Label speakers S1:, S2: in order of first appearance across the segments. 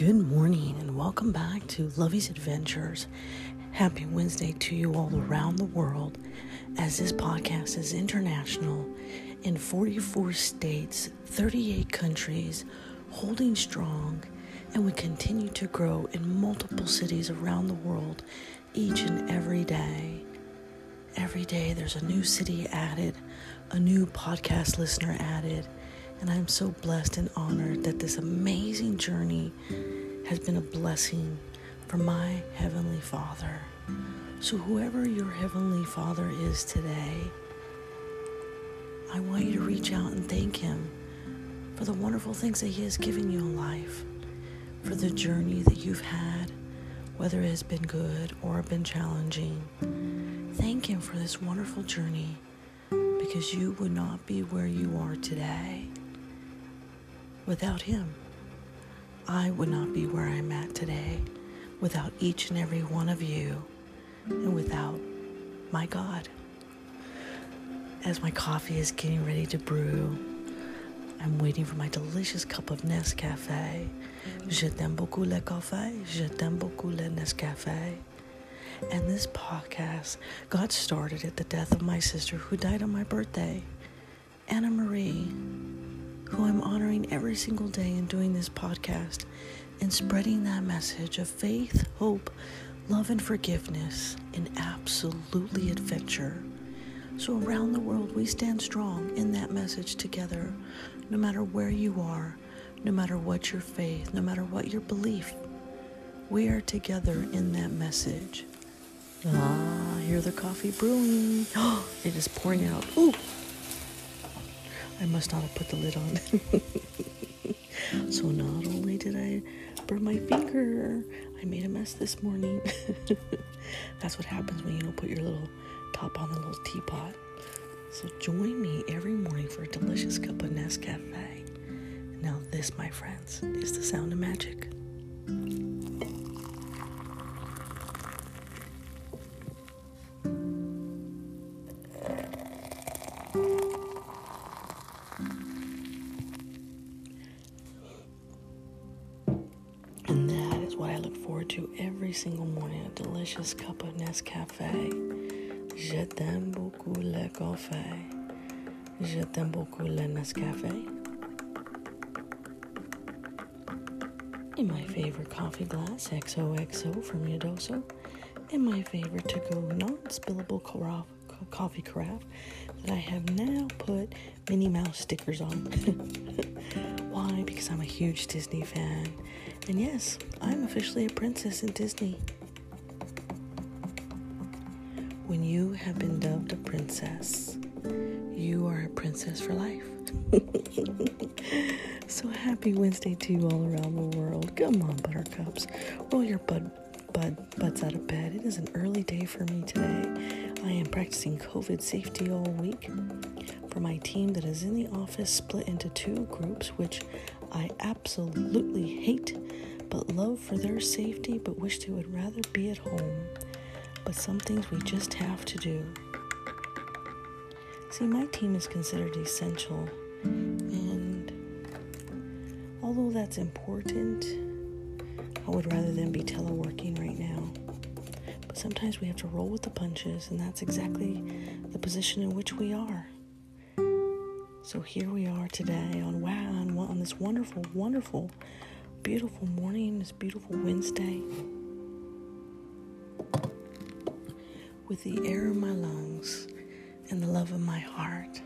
S1: Good morning and welcome back to Lovey's Adventures. Happy Wednesday to you all around the world as this podcast is international in 44 states, 38 countries, holding strong, and we continue to grow in multiple cities around the world each and every day. Every day there's a new city added, a new podcast listener added and I'm so blessed and honored that this amazing journey has been a blessing from my Heavenly Father. So, whoever your Heavenly Father is today, I want you to reach out and thank Him for the wonderful things that He has given you in life, for the journey that you've had, whether it has been good or been challenging. Thank Him for this wonderful journey because you would not be where you are today without Him. I would not be where I'm at today without each and every one of you and without my God. As my coffee is getting ready to brew, I'm waiting for my delicious cup of Nescafe. Je t'aime beaucoup le café, je t'aime beaucoup le Nescafe. And this podcast got started at the death of my sister who died on my birthday, Anna Marie who I'm honoring every single day in doing this podcast and spreading that message of faith, hope, love, and forgiveness in absolutely adventure. So, around the world, we stand strong in that message together, no matter where you are, no matter what your faith, no matter what your belief. We are together in that message. Ah, hear the coffee brewing. Oh, it is pouring out. Ooh. I must not have put the lid on. so not only did I burn my finger, I made a mess this morning. That's what happens when you don't put your little top on the little teapot. So join me every morning for a delicious cup of Nescafe. Now this, my friends, is the sound of magic. Je t'aime beaucoup le café. Je t'aime beaucoup le Nescafe. In my favorite coffee glass, XOXO from Yadoso. In my favorite to go non spillable coffee carafe that I have now put Minnie Mouse stickers on. Why? Because I'm a huge Disney fan and yes, I'm officially a princess in Disney. When you have been dubbed a princess, you are a princess for life. so happy Wednesday to you all around the world. Come on, buttercups. Roll your bud, bud, butts out of bed. It is an early day for me today. I am practicing COVID safety all week. For my team that is in the office, split into two groups, which I absolutely hate, but love for their safety, but wish they would rather be at home. But some things we just have to do. See, my team is considered essential, and although that's important, I would rather than be teleworking right now. But sometimes we have to roll with the punches, and that's exactly the position in which we are. So here we are today on wow on, on this wonderful, wonderful, beautiful morning, this beautiful Wednesday, with the air in my lungs and the love in my heart.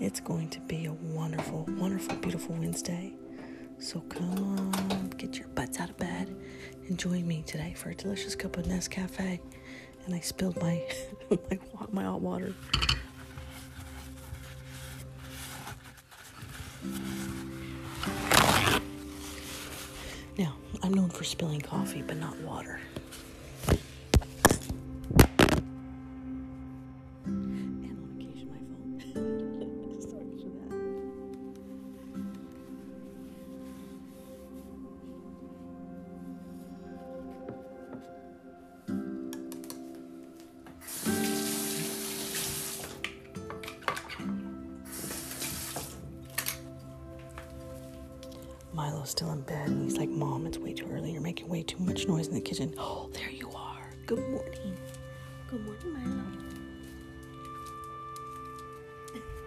S1: It's going to be a wonderful, wonderful, beautiful Wednesday. So come on, get your butts out of bed and join me today for a delicious cup of Nescafe. And I spilled my my, my hot water. Now, I'm known for spilling coffee, but not water. Milo's still in bed and he's like, Mom, it's way too early. You're making way too much noise in the kitchen. Oh, there you are. Good morning. Good morning,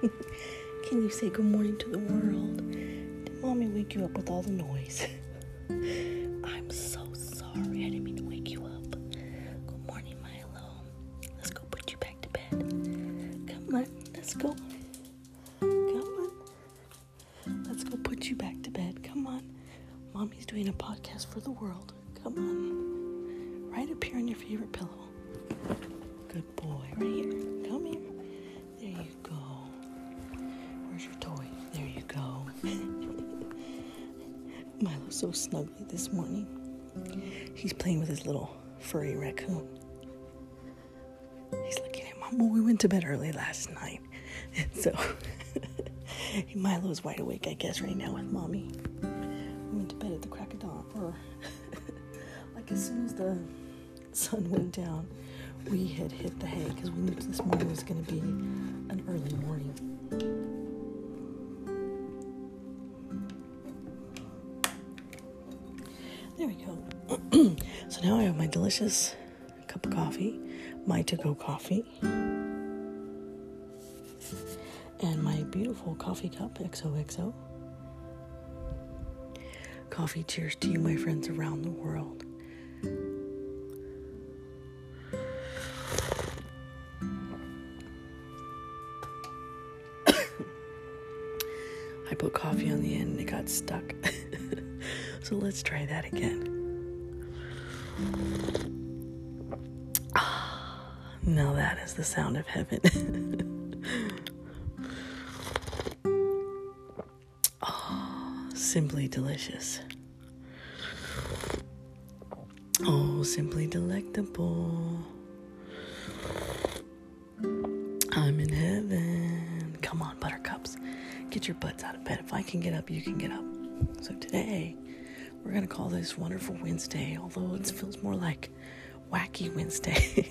S1: Milo. Can you say good morning to the world? Did mommy wake you up with all the noise? I'm so sorry. I didn't mean to for the world. Come on. Right up here on your favorite pillow. Good boy. Right here. Come here. There you go. Where's your toy? There you go. Milo's so snuggly this morning. He's playing with his little furry raccoon. He's looking at. Well, we went to bed early last night. so Milo's wide awake, I guess, right now with mommy. As soon as the sun went down, we had hit the hay because we knew this morning was going to be an early morning. There we go. so now I have my delicious cup of coffee, my to go coffee, and my beautiful coffee cup, XOXO. Coffee cheers to you, my friends around the world. So let's try that again. Ah, now that is the sound of heaven. oh, simply delicious. Oh, simply delectable. I'm in heaven. Come on, buttercups. Get your butts out of bed. If I can get up, you can get up. So today, we're going to call this Wonderful Wednesday, although it feels more like Wacky Wednesday.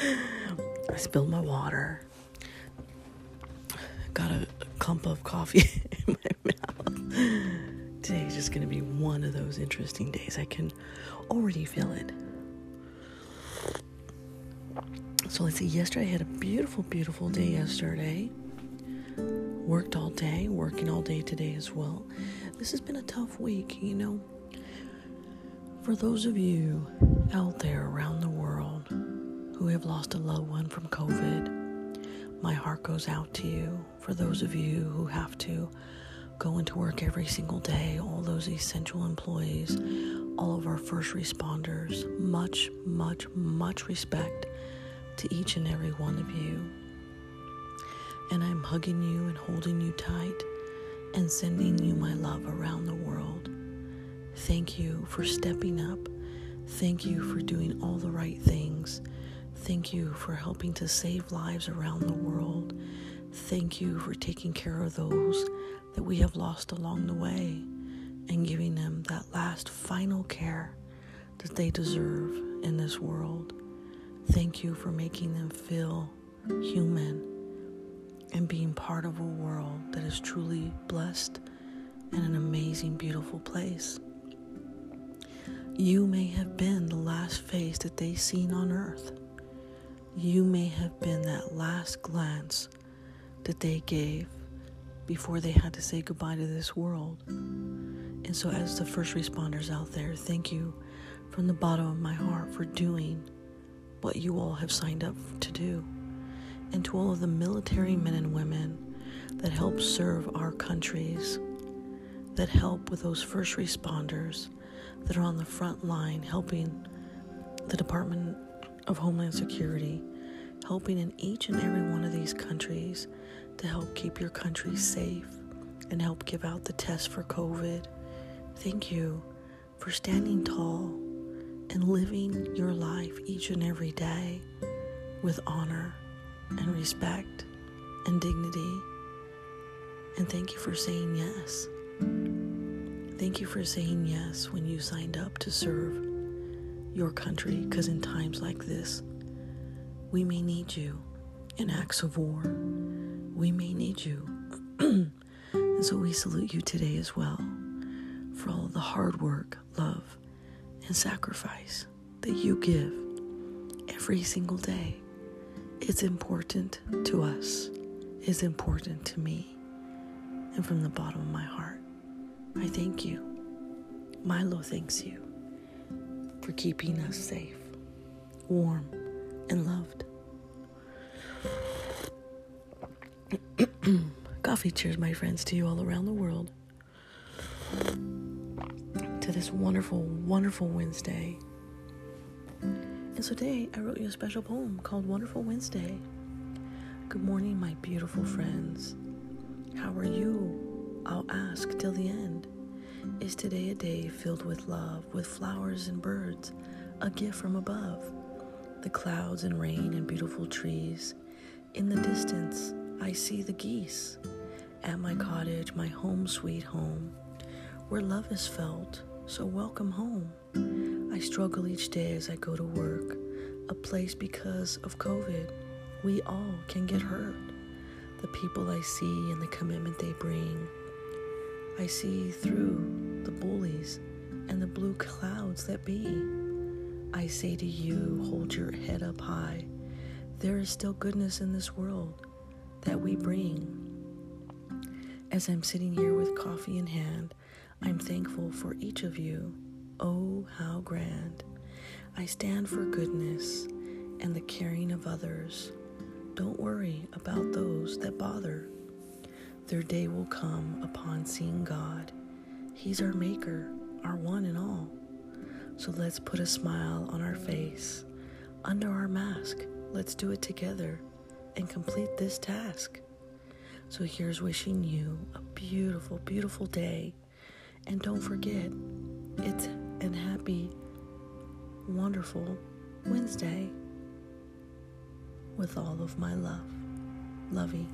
S1: I spilled my water. Got a, clump of coffee in my mouth. Today's just going to be one of those interesting days. I can already feel it. So let's see. Yesterday I had a beautiful, beautiful day yesterday. Worked all day, working all day today as well. This has been a tough week, you know. For those of you out there around the world who have lost a loved one from COVID, my heart goes out to you. For those of you who have to go into work every single day, all those essential employees, all of our first responders, much, much, much respect to each and every one of you. And I'm hugging you and holding you tight and sending you my love around the world. Thank you for stepping up. Thank you for doing all the right things. Thank you for helping to save lives around the world. Thank you for taking care of those that we have lost along the way and giving them that last final care that they deserve in this world. Thank you for making them feel human and being part of a world that is truly blessed and an amazing, beautiful place. You may have been the last face that they seen on earth. You may have been that last glance that they gave before they had to say goodbye to this world. And so, as the first responders out there, thank you from the bottom of my heart for doing what you all have signed up to do. And to all of the military men and women that help serve our countries, that help with those first responders that are on the front line helping the Department of Homeland Security, helping in each and every one of these countries to help keep your country safe and help give out the test for COVID. Thank you for standing tall and living your life each and every day with honor and respect and dignity. And thank you for saying yes. Thank you for saying yes when you signed up to serve your country, because in times like this, we may need you in acts of war. We may need you. and so we salute you today as well. for all the hard work, love, and sacrifice that you give every single day. It's important to us, it's important to me. And from the bottom of my heart, I thank you. Milo thanks you for keeping us safe, warm, and loved. Coffee cheers, my friends, to you all around the world. To this wonderful, wonderful Wednesday. And so today I wrote you a special poem called Wonderful Wednesday. Good morning, my beautiful friends. How are you? I'll ask till the end. Is today a day filled with love, with flowers and birds, a gift from above? The clouds and rain and beautiful trees. In the distance, I see the geese. At my cottage, my home, sweet home, where love is felt, so welcome home. I struggle each day as I go to work, a place because of COVID. We all can get hurt. The people I see and the commitment they bring. I see through the bullies and the blue clouds that be. I say to you, hold your head up high. There is still goodness in this world that we bring. As I'm sitting here with coffee in hand, I'm thankful for each of you. Oh, how grand. I stand for goodness and the caring of others. Don't worry about those that bother. Their day will come upon seeing God. He's our Maker, our one and all. So let's put a smile on our face. Under our mask, let's do it together and complete this task. So here's wishing you a beautiful, beautiful day. And don't forget, it's and happy, wonderful Wednesday with all of my love. Lovey.